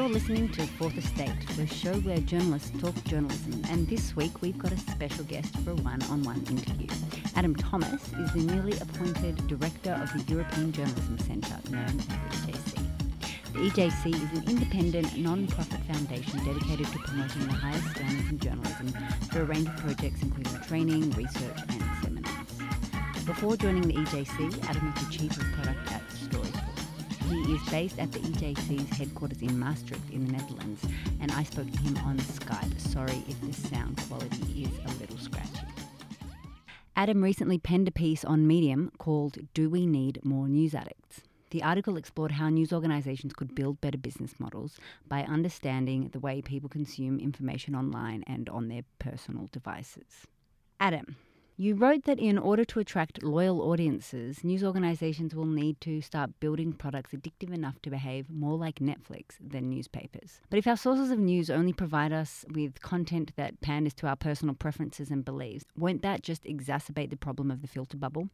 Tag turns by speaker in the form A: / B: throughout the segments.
A: You're listening to Fourth Estate, the show where journalists talk journalism, and this week we've got a special guest for a one-on-one interview. Adam Thomas is the newly appointed director of the European Journalism Centre, known as the EJC. The EJC is an independent, non-profit foundation dedicated to promoting the highest standards in journalism through a range of projects including training, research, and seminars. Before joining the EJC, Adam was the chief of product. He is based at the EJC's headquarters in Maastricht in the Netherlands, and I spoke to him on Skype. Sorry if the sound quality is a little scratchy. Adam recently penned a piece on Medium called Do We Need More News Addicts? The article explored how news organisations could build better business models by understanding the way people consume information online and on their personal devices. Adam, you wrote that in order to attract loyal audiences, news organisations will need to start building products addictive enough to behave more like Netflix than newspapers. But if our sources of news only provide us with content that panders to our personal preferences and beliefs, won't that just exacerbate the problem of the filter bubble?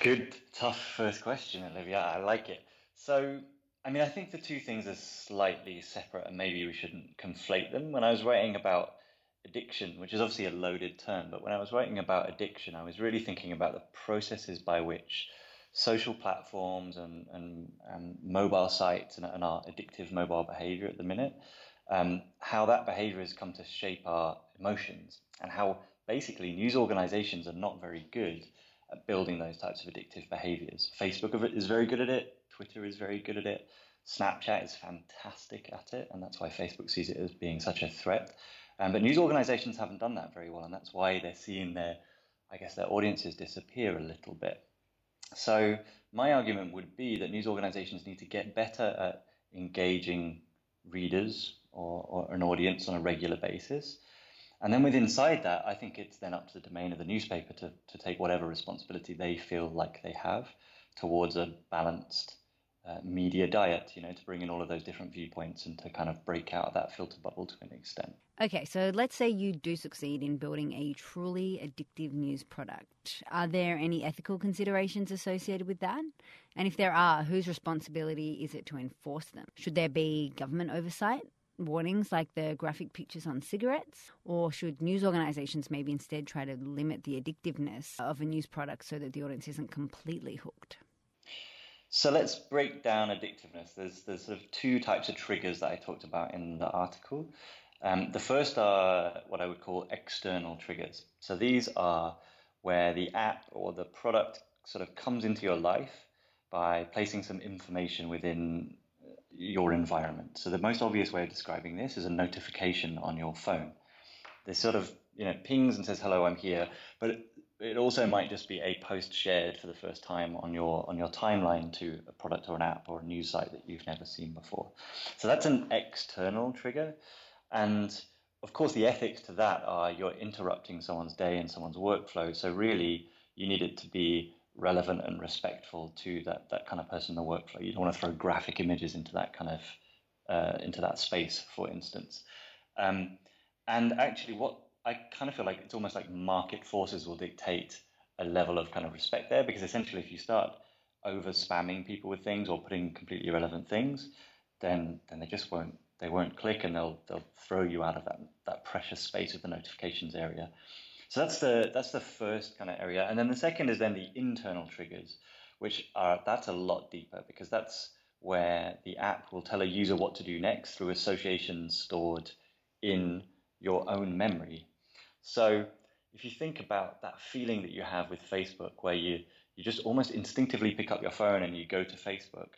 B: Good, tough first question, Olivia. I like it. So, I mean, I think the two things are slightly separate and maybe we shouldn't conflate them. When I was writing about addiction, which is obviously a loaded term, but when I was writing about addiction, I was really thinking about the processes by which social platforms and, and, and mobile sites and, and, our addictive mobile behavior at the minute, um, how that behavior has come to shape our emotions, and how basically news organizations are not very good at building those types of addictive behaviors. Facebook is very good at it, Twitter is very good at it. Snapchat is fantastic at it, and that's why Facebook sees it as being such a threat. Um, but news organizations haven't done that very well, and that's why they're seeing their, I guess, their audiences disappear a little bit. So my argument would be that news organizations need to get better at engaging readers or, or an audience on a regular basis. And then within inside that, I think it's then up to the domain of the newspaper to, to take whatever responsibility they feel like they have towards a balanced uh, media diet, you know, to bring in all of those different viewpoints and to kind of break out that filter bubble to an extent.
A: Okay, so let's say you do succeed in building a truly addictive news product. Are there any ethical considerations associated with that? And if there are, whose responsibility is it to enforce them? Should there be government oversight? Warnings like the graphic pictures on cigarettes? Or should news organisations maybe instead try to limit the addictiveness of a news product so that the audience isn't completely hooked?
B: So let's break down addictiveness. There's there's sort of two types of triggers that I talked about in the article. Um, the first are what I would call external triggers. So these are where the app or the product sort of comes into your life by placing some information within your environment. So the most obvious way of describing this is a notification on your phone. This sort of you know pings and says hello, I'm here, but it also might just be a post shared for the first time on your on your timeline to a product or an app or a news site that you've never seen before. So that's an external trigger, and of course the ethics to that are you're interrupting someone's day and someone's workflow. So really you need it to be relevant and respectful to that that kind of person in the workflow. You don't want to throw graphic images into that kind of uh, into that space, for instance. Um, and actually, what I kind of feel like it's almost like market forces will dictate a level of kind of respect there because essentially if you start over spamming people with things or putting completely irrelevant things, then then they just won't they won't click and they'll they'll throw you out of that that precious space of the notifications area. So that's the that's the first kind of area, and then the second is then the internal triggers, which are that's a lot deeper because that's where the app will tell a user what to do next through associations stored in your own memory so if you think about that feeling that you have with Facebook, where you you just almost instinctively pick up your phone and you go to Facebook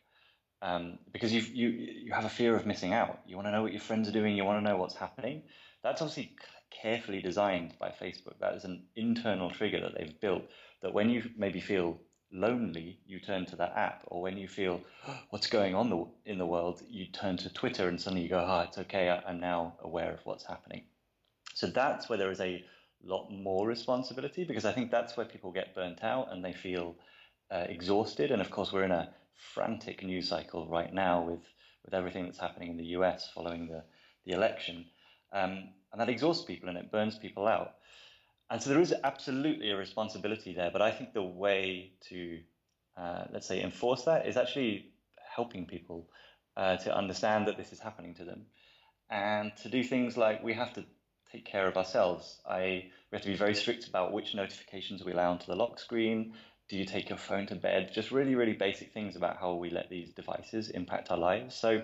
B: um, because you you you have a fear of missing out. You want to know what your friends are doing. You want to know what's happening. That's obviously carefully designed by Facebook. That is an internal trigger that they've built. That when you maybe feel lonely, you turn to that app, or when you feel what's going on the, in the world, you turn to Twitter, and suddenly you go, "Ah, oh, it's okay. I'm now aware of what's happening." So that's where there is a lot more responsibility because I think that's where people get burnt out and they feel uh, exhausted. And of course, we're in a frantic news cycle right now with, with everything that's happening in the US following the, the election. Um, and that exhausts people and it burns people out. And so there is absolutely a responsibility there. But I think the way to, uh, let's say, enforce that is actually helping people uh, to understand that this is happening to them and to do things like we have to take care of ourselves. I, we have to be very strict about which notifications we allow onto the lock screen. Do you take your phone to bed? Just really, really basic things about how we let these devices impact our lives. So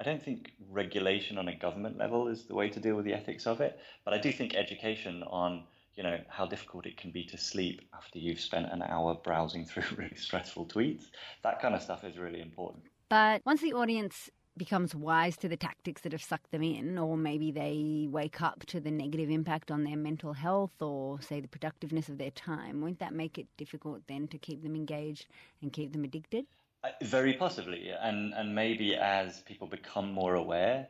B: I don't think regulation on a government level is the way to deal with the ethics of it, but I do think education on you know how difficult it can be to sleep after you've spent an hour browsing through really stressful tweets. That kind of stuff is really important.
A: But once the audience becomes wise to the tactics that have sucked them in, or maybe they wake up to the negative impact on their mental health or, say, the productiveness of their time, won't that make it difficult then to keep them engaged and keep them addicted?
B: Uh, very possibly, and and maybe as people become more aware,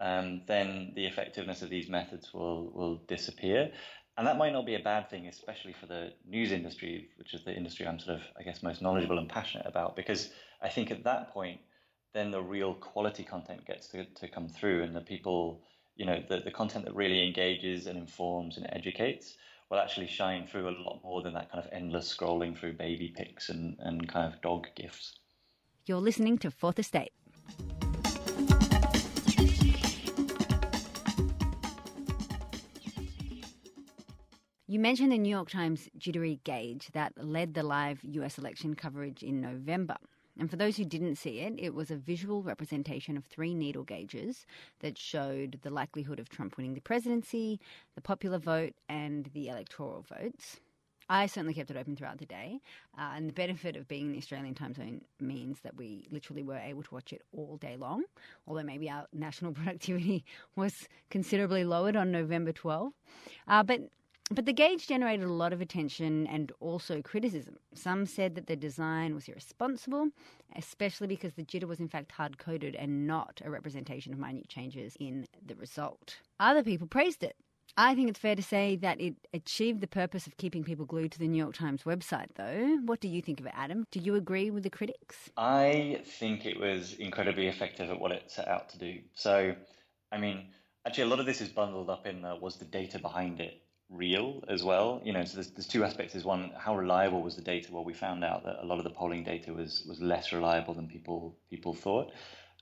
B: um, then the effectiveness of these methods will will disappear, and that might not be a bad thing, especially for the news industry, which is the industry I'm sort of, I guess, most knowledgeable and passionate about, because I think at that point then the real quality content gets to, to come through and the people, you know, the, the content that really engages and informs and educates will actually shine through a lot more than that kind of endless scrolling through baby pics and, and kind of dog gifs.
A: You're listening to Fourth Estate. You mentioned the New York Times jittery gauge that led the live US election coverage in November. And for those who didn't see it, it was a visual representation of three needle gauges that showed the likelihood of Trump winning the presidency, the popular vote, and the electoral votes. I certainly kept it open throughout the day, uh, and the benefit of being in the Australian time zone means that we literally were able to watch it all day long. Although maybe our national productivity was considerably lowered on November 12. Uh, but but the gauge generated a lot of attention and also criticism. Some said that the design was irresponsible, especially because the jitter was in fact hard coded and not a representation of minute changes in the result. Other people praised it. I think it's fair to say that it achieved the purpose of keeping people glued to the New York Times website, though. What do you think of it, Adam? Do you agree with the critics?
B: I think it was incredibly effective at what it set out to do. So, I mean, actually, a lot of this is bundled up in the, was the data behind it real as well. You know, so there's, there's two aspects. Is one, how reliable was the data? Well, we found out that a lot of the polling data was was less reliable than people people thought.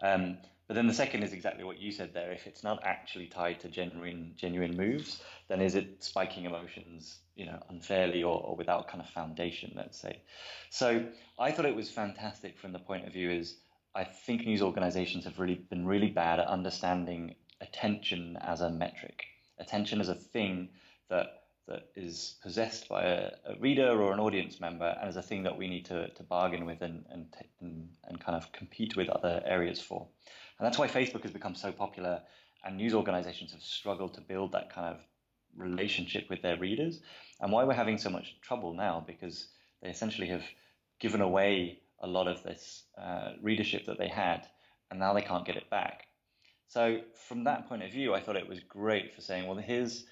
B: Um, but then the second is exactly what you said there. If it's not actually tied to genuine genuine moves, then is it spiking emotions, you know, unfairly or, or without kind of foundation, let's say. So I thought it was fantastic from the point of view is I think news organizations have really been really bad at understanding attention as a metric. Attention as a thing that that is possessed by a, a, reader or an audience member and is a thing that we need to, to bargain with and, and, and, and kind of compete with other areas for. And that's why Facebook has become so popular and news organizations have struggled to build that kind of relationship with their readers and why we're having so much trouble now because they essentially have given away a lot of this uh, readership that they had and now they can't get it back. So from that point of view, I thought it was great for saying, well, here's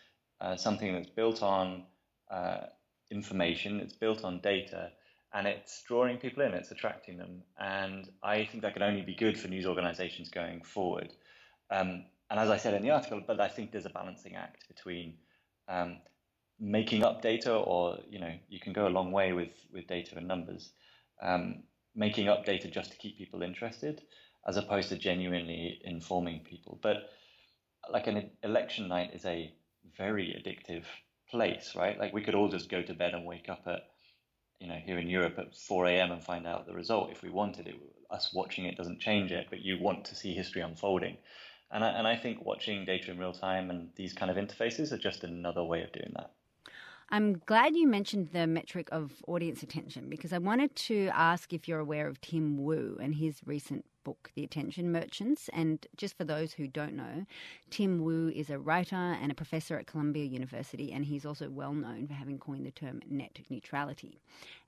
B: uh, something that's built on uh, information, it's built on data, and it's drawing people in, it's attracting them. And I think that can only be good for news organizations going forward. Um, and as I said in the article, but I think there's a balancing act between um, making up data, or you know, you can go a long way with with data and numbers. Um, making up data just to keep people interested, as opposed to genuinely informing people. But like an election night is a very addictive place, right? Like we could all just go to bed and wake up at, you know, here in Europe at 4 a.m. and find out the result if we wanted it. Us watching it doesn't change it, but you want to see history unfolding. And I, and I think watching data in real time and these kind of interfaces are just another way of doing that.
A: I'm glad you mentioned the metric of audience attention because I wanted to ask if you're aware of Tim Wu and his recent book, The Attention Merchants. And just for those who don't know, Tim Wu is a writer and a professor at Columbia University, and he's also well known for having coined the term net neutrality.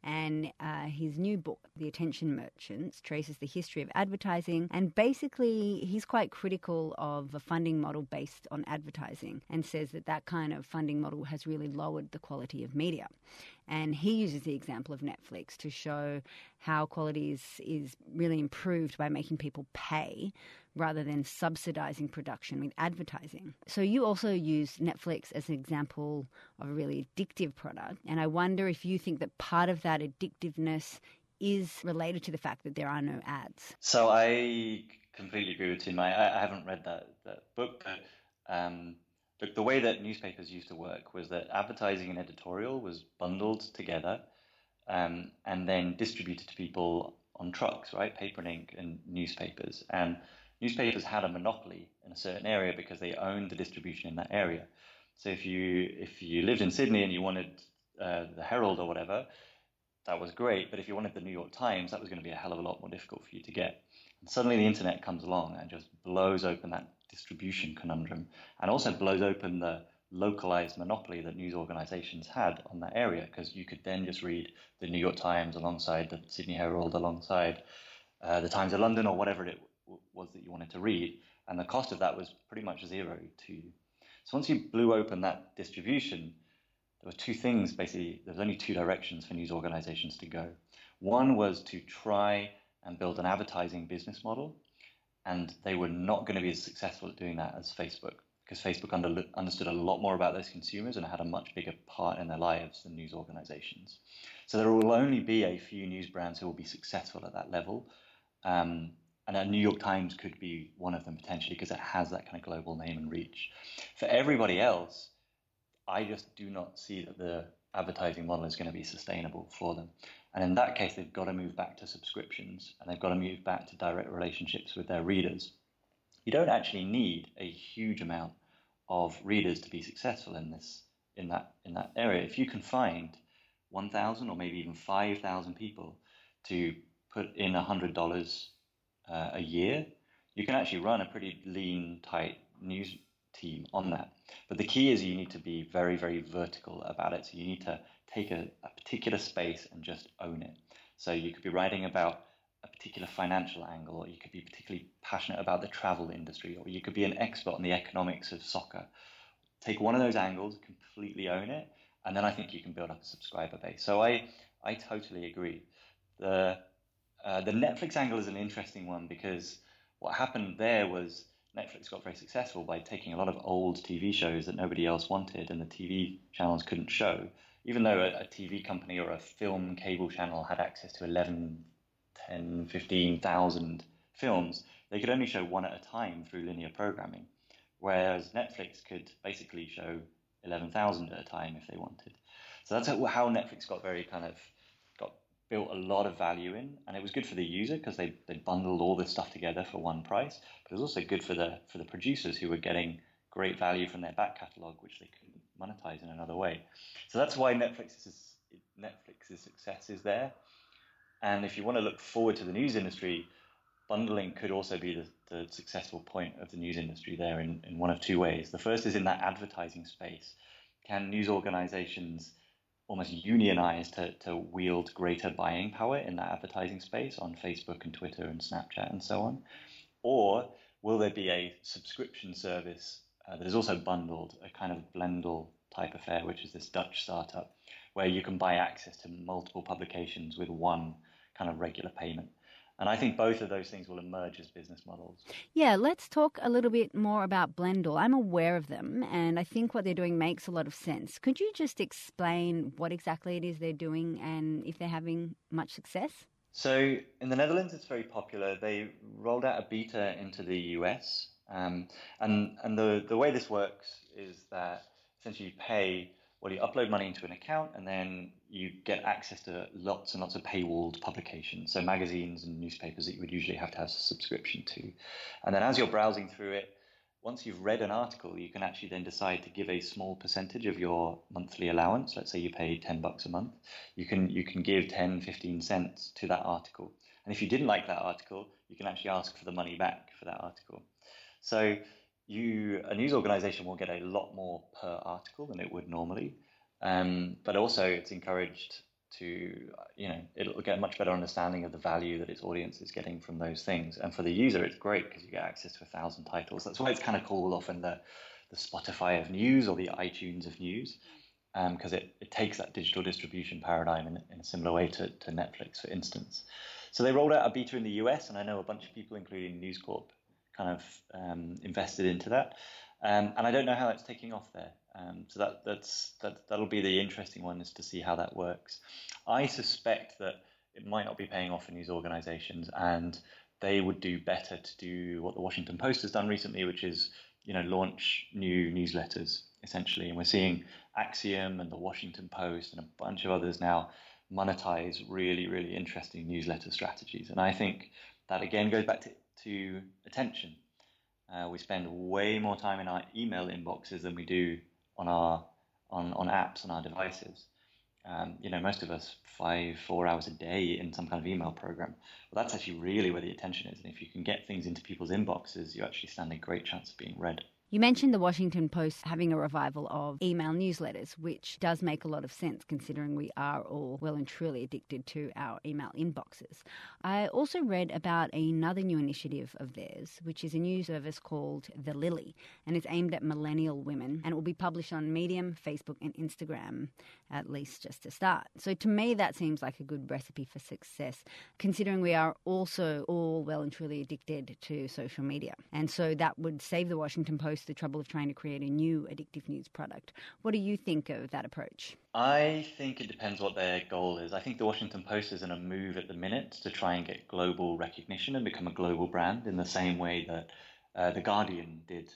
A: And uh, his new book, The Attention Merchants, traces the history of advertising. And basically, he's quite critical of a funding model based on advertising and says that that kind of funding model has really lowered the quality of media. And he uses the example of Netflix to show how quality is, is really improved by making people pay rather than subsidizing production with advertising. So you also use Netflix as an example of a really addictive product. And I wonder if you think that part of that addictiveness is related to the fact that there are no ads.
B: So I completely agree with Tim. I, I haven't read that, that book, but um, the way that newspapers used to work was that advertising and editorial was bundled together um, and then distributed to people on trucks, right? Paper and ink and newspapers. And newspapers had a monopoly in a certain area because they owned the distribution in that area. So if you if you lived in Sydney and you wanted uh, the Herald or whatever, that was great. But if you wanted the New York Times, that was going to be a hell of a lot more difficult for you to get. And suddenly the internet comes along and just blows open that distribution conundrum and also blows open the localized monopoly that news organizations had on that area because you could then just read the New York Times alongside the Sydney Herald, alongside uh, the Times of London, or whatever it was that you wanted to read. And the cost of that was pretty much zero to you. So once you blew open that distribution, there were two things basically, there was only two directions for news organizations to go. One was to try and build an advertising business model and they were not going to be as successful at doing that as Facebook because Facebook under, understood a lot more about those consumers and had a much bigger part in their lives than news organizations. So there will only be a few news brands who will be successful at that level. Um, and a New York Times could be one of them potentially because it has that kind of global name and reach. For everybody else, I just do not see that the advertising model is going to be sustainable for them. And in that case, they've got to move back to subscriptions and they've got to move back to direct relationships with their readers. You don't actually need a huge amount of readers to be successful in this in that in that area. If you can find 1,000 or maybe even 5,000 people to put in $100 uh, a year, you can actually run a pretty lean, tight news team on that. But the key is you need to be very, very vertical about it. So you need to take a, a particular space and just own it. So you could be writing about a particular financial angle, or you could be particularly passionate about the travel industry, or you could be an expert on the economics of soccer. Take one of those angles, completely own it, and then I think you can build up a subscriber base. So I, I totally agree. The, uh, the Netflix angle is an interesting one because what happened there was Netflix got very successful by taking a lot of old TV shows that nobody else wanted and the TV channels couldn't show. Even though a, a TV company or a film cable channel had access to 11, 10, 15,000 films, they could only show one at a time through linear programming. Whereas Netflix could basically show 11,000 at a time if they wanted. So that's how Netflix got very kind of built a lot of value in, and it was good for the user because they, they bundled all this stuff together for one price. But it was also good for the for the producers who were getting great value from their back catalog, which they couldn't monetize in another way. So that's why Netflix's Netflix's success is there. And if you want to look forward to the news industry, bundling could also be the, the successful point of the news industry there in, in one of two ways. The first is in that advertising space. Can news organizations almost unionize to, to wield greater buying power in that advertising space on Facebook and Twitter and Snapchat and so on? Or will there be a subscription service uh, that is also bundled, a kind of Blendle type affair, which is this Dutch startup, where you can buy access to multiple publications with one kind of regular payment? And I think both of those things will emerge as business models.
A: Yeah, let's talk a little bit more about Blendle. I'm aware of them, and I think what they're doing makes a lot of sense. Could you just explain what exactly it is they're doing and if they're having much success?
B: So, in the Netherlands, it's very popular. They rolled out a beta into the US. Um, and and the, the way this works is that essentially you pay well, you upload money into an account and then you get access to lots and lots of paywalled publications, so magazines and newspapers that you would usually have to have a subscription to. And then as you're browsing through it, once you've read an article, you can actually then decide to give a small percentage of your monthly allowance. Let's say you pay 10 bucks a month. You can, you can give 10, 15 cents to that article. And if you didn't like that article, you can actually ask for the money back for that article. So you, a news organization will get a lot more per article than it would normally. Um, but also it's encouraged to, you know, it'll get a much better understanding of the value that its audience is getting from those things. And for the user, it's great because you get access to a thousand titles. That's why it's kind of called often the, the Spotify of news or the iTunes of news, because um, it, it takes that digital distribution paradigm in, in a similar way to, to Netflix, for instance. So they rolled out a beta in the US, and I know a bunch of people, including News Corp, kind of um, invested into that. Um, and I don't know how that's taking off there. Um, so that that's that that'll be the interesting one is to see how that works. I suspect that it might not be paying off in these organisations, and they would do better to do what the Washington Post has done recently, which is you know launch new newsletters essentially. And we're seeing Axios and the Washington Post and a bunch of others now monetize really really interesting newsletter strategies. And I think that again goes back to, to attention. Uh, we spend way more time in our email inboxes than we do on our on, on apps on our devices. Um, you know, most of us five, four hours a day in some kind of email program. Well, that's actually really where the attention is. And if you can get things into people's inboxes, you actually stand a great chance of being read.
A: You mentioned the Washington Post having a revival of email newsletters, which does make a lot of sense considering we are all well and truly addicted to our email inboxes. I also read about another new initiative of theirs, which is a news service called The Lily, and it's aimed at millennial women, and it will be published on Medium, Facebook, and Instagram, at least just to start. So to me, that seems like a good recipe for success, considering we are also all well and truly addicted to social media. And so that would save the Washington Post the trouble of trying to create a new addictive news product. What do you think of that approach?
B: I think it depends what their goal is. I think the Washington Post is in a move at the minute to try and get global recognition and become a global brand in the same way that uh, The Guardian did.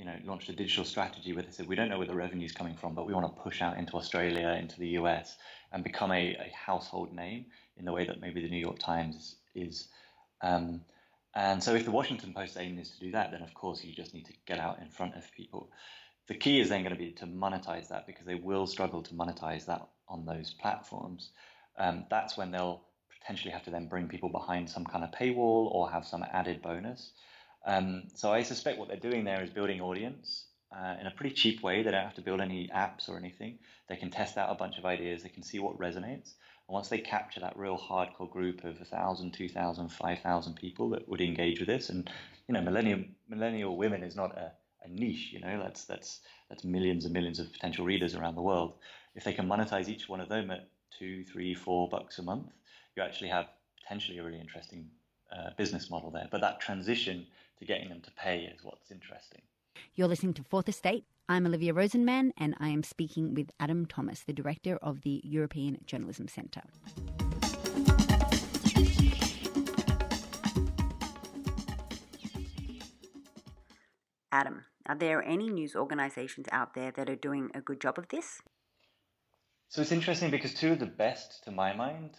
B: You know, launched a digital strategy where they said, we don't know where the revenue is coming from, but we want to push out into Australia, into the US, and become a, a household name in the way that maybe the New York Times is. Um, and so if the Washington Post aim is to do that, then of course you just need to get out in front of people. The key is then going to be to monetize that because they will struggle to monetize that on those platforms. Um, that's when they'll potentially have to then bring people behind some kind of paywall or have some added bonus. Um, so I suspect what they're doing there is building audience uh, in a pretty cheap way. They don't have to build any apps or anything. They can test out a bunch of ideas. They can see what resonates. And once they capture that real hardcore group of 1,000, 2,000, 5,000 people that would engage with this, and you know, millennial millennial women is not a, a niche. You know, that's that's that's millions and millions of potential readers around the world. If they can monetize each one of them at two, three, four bucks a month, you actually have potentially a really interesting uh, business model there. But that transition to getting them to pay is what's interesting.
A: You're listening to Fourth Estate. I'm Olivia Rosenman, and I am speaking with Adam Thomas, the director of the European Journalism Centre. Adam, are there any news organisations out there that are doing a good job of this?
B: So it's interesting because two of the best, to my mind,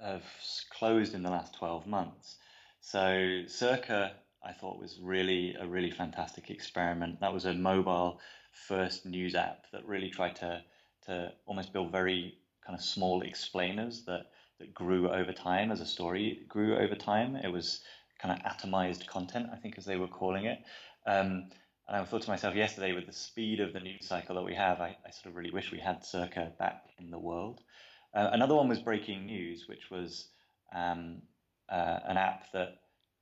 B: have closed in the last 12 months. So Circa, I thought was really a really fantastic experiment. That was a mobile first news app that really tried to to almost build very kind of small explainers that that grew over time as a story grew over time. It was kind of atomized content, I think, as they were calling it. Um, and I thought to myself yesterday, with the speed of the news cycle that we have, I, I sort of really wish we had Circa back in the world. Uh, another one was Breaking News, which was um, uh, an app that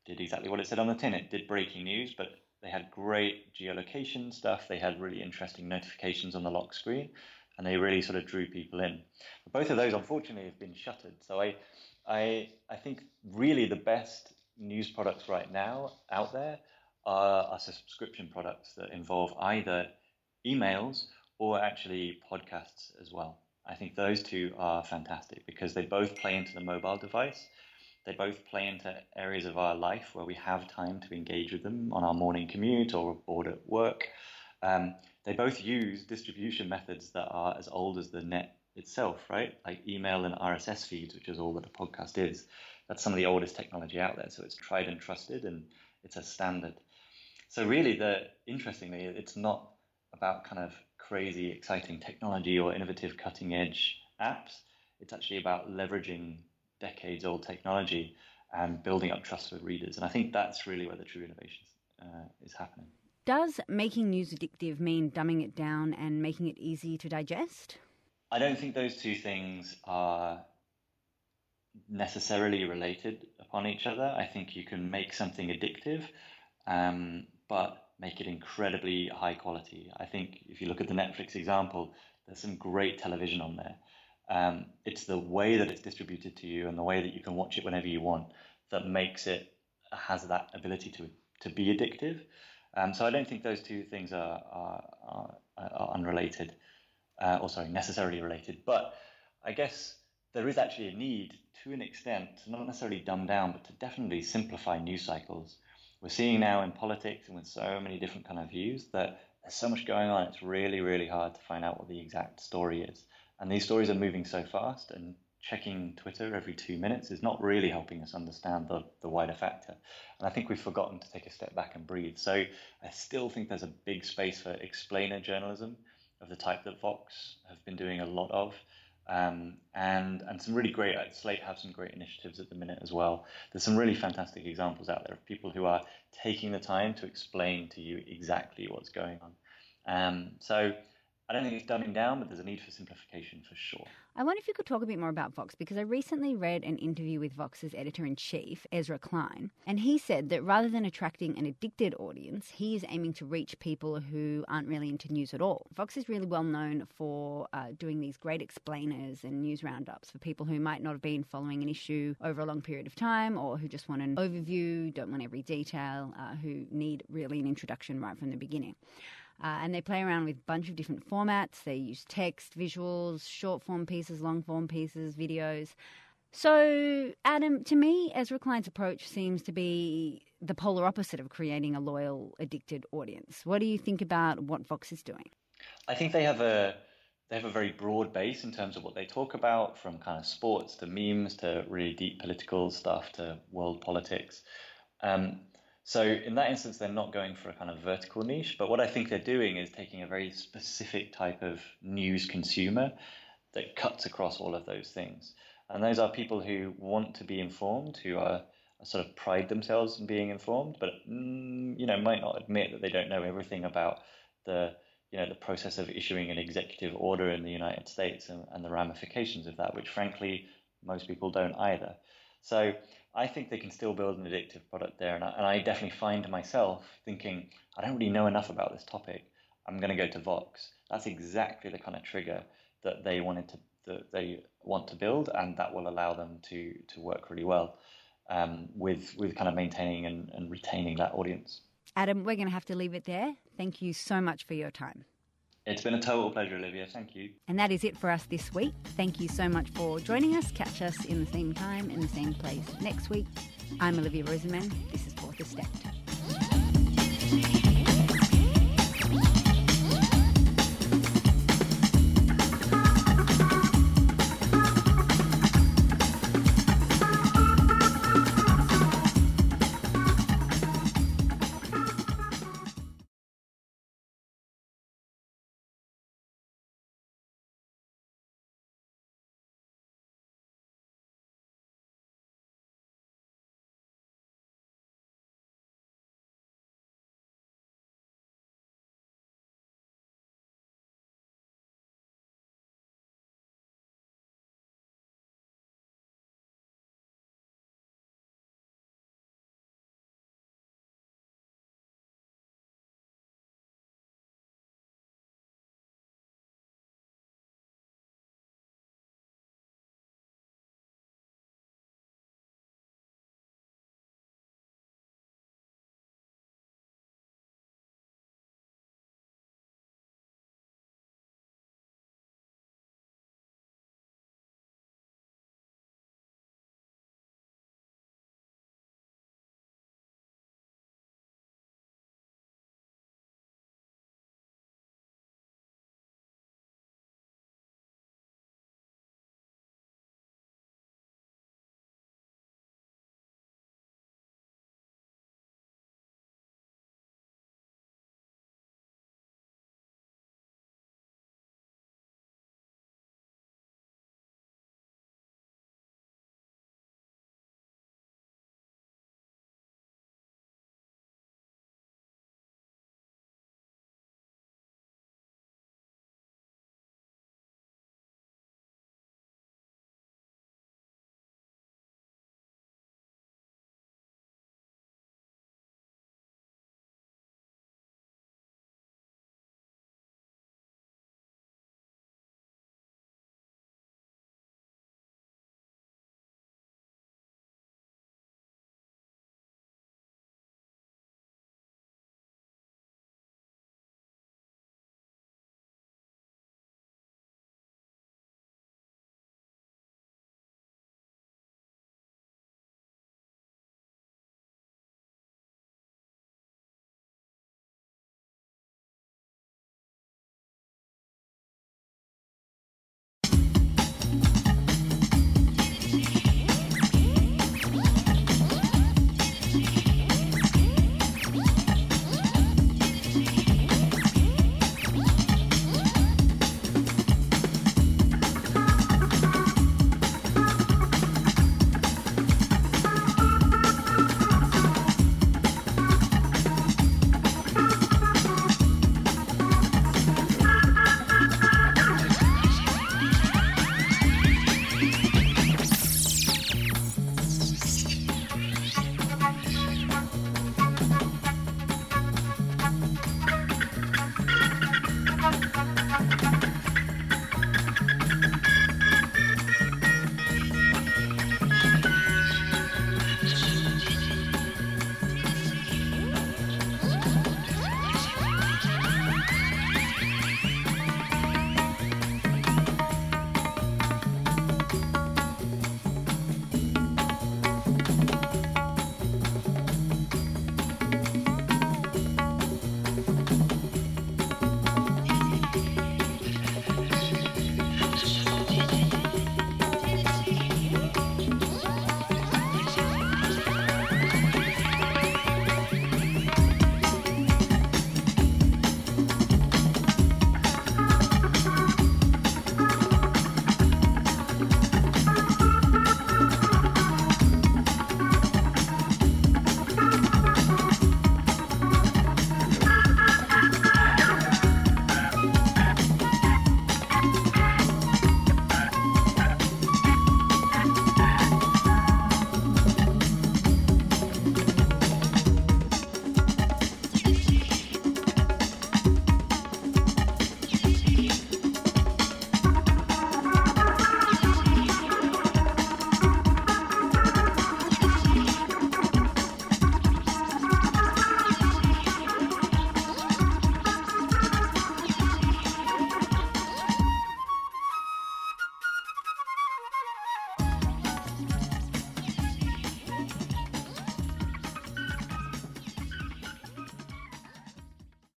B: did exactly what it said on the tin. It did breaking news, but they had great geolocation stuff. They had really interesting notifications on the lock screen, and they really sort of drew people in. But both of those, unfortunately, have been shuttered. So I, I, I think really the best news products right now out there are, are subscription products that involve either emails or actually podcasts as well. I think those two are fantastic because they both play into the mobile device they both play into areas of our life where we have time to engage with them on our morning commute or board at work. Um, they both use distribution methods that are as old as the net itself, right? Like email and RSS feeds, which is all that a podcast is. That's some of the oldest technology out there. So it's tried and trusted and it's a standard. So really, the interestingly, it's not about kind of crazy, exciting technology or innovative, cutting edge apps. It's actually about leveraging decades old technology and building up trust with readers. And I think that's really where the true innovation uh, is happening.
A: Does making news addictive mean dumbing it down and making it easy to digest?
B: I don't think those two things are necessarily related upon each other. I think you can make something addictive, um, but make it incredibly high quality. I think if you look at the Netflix example, there's some great television on there. Um, it's the way that it's distributed to you and the way that you can watch it whenever you want that makes it has that ability to to be addictive. Um, so I don't think those two things are are, are, are unrelated, uh, or sorry, necessarily related. But I guess there is actually a need to an extent not necessarily dumb down, but to definitely simplify news cycles. We're seeing now in politics and with so many different kind of views that there's so much going on. It's really, really hard to find out what the exact story is. And these stories are moving so fast, and checking Twitter every two minutes is not really helping us understand the, the wider factor. And I think we've forgotten to take a step back and breathe. So I still think there's a big space for explainer journalism of the type that Vox have been doing a lot of. Um, and and some really great uh, Slate have some great initiatives at the minute as well. There's some really fantastic examples out there of people who are taking the time to explain to you exactly what's going on. Um, so I don't think it's dumbing down, but there's a need for simplification for sure.
A: I wonder if you could talk a bit more about Vox because I recently read an interview with Vox's editor in chief, Ezra Klein, and he said that rather than attracting an addicted audience, he is aiming to reach people who aren't really into news at all. Vox is really well known for uh, doing these great explainers and news roundups for people who might not have been following an issue over a long period of time or who just want an overview, don't want every detail, uh, who need really an introduction right from the beginning. Uh, and they play around with a bunch of different formats. They use text, visuals, short form pieces, long form pieces, videos. So, Adam, to me, Ezra Klein's approach seems to be the polar opposite of creating a loyal, addicted audience. What do you think about what Vox is doing?
B: I think they have a they have a very broad base in terms of what they talk about, from kind of sports to memes to really deep political stuff to world politics. Um, so in that instance, they're not going for a kind of vertical niche, but what I think they're doing is taking a very specific type of news consumer that cuts across all of those things. And those are people who want to be informed, who are, sort of pride themselves in being informed, but mm, you know might not admit that they don't know everything about the you know the process of issuing an executive order in the United States and, and the ramifications of that, which frankly most people don't either. So I think they can still build an addictive product there. And I, and I definitely find myself thinking, I don't really know enough about this topic. I'm going to go to Vox. That's exactly the kind of trigger that they wanted to that they want to build, and that will allow them to to work really well um, with with kind of maintaining and, and retaining that audience.
A: Adam, we're going to have to leave it there. Thank you so much for your time.
B: It's been a total pleasure, Olivia. Thank you.
A: And that is it for us this week. Thank you so much for joining us. Catch us in the same time, in the same place next week. I'm Olivia Rosenman. This is Fourth Estate.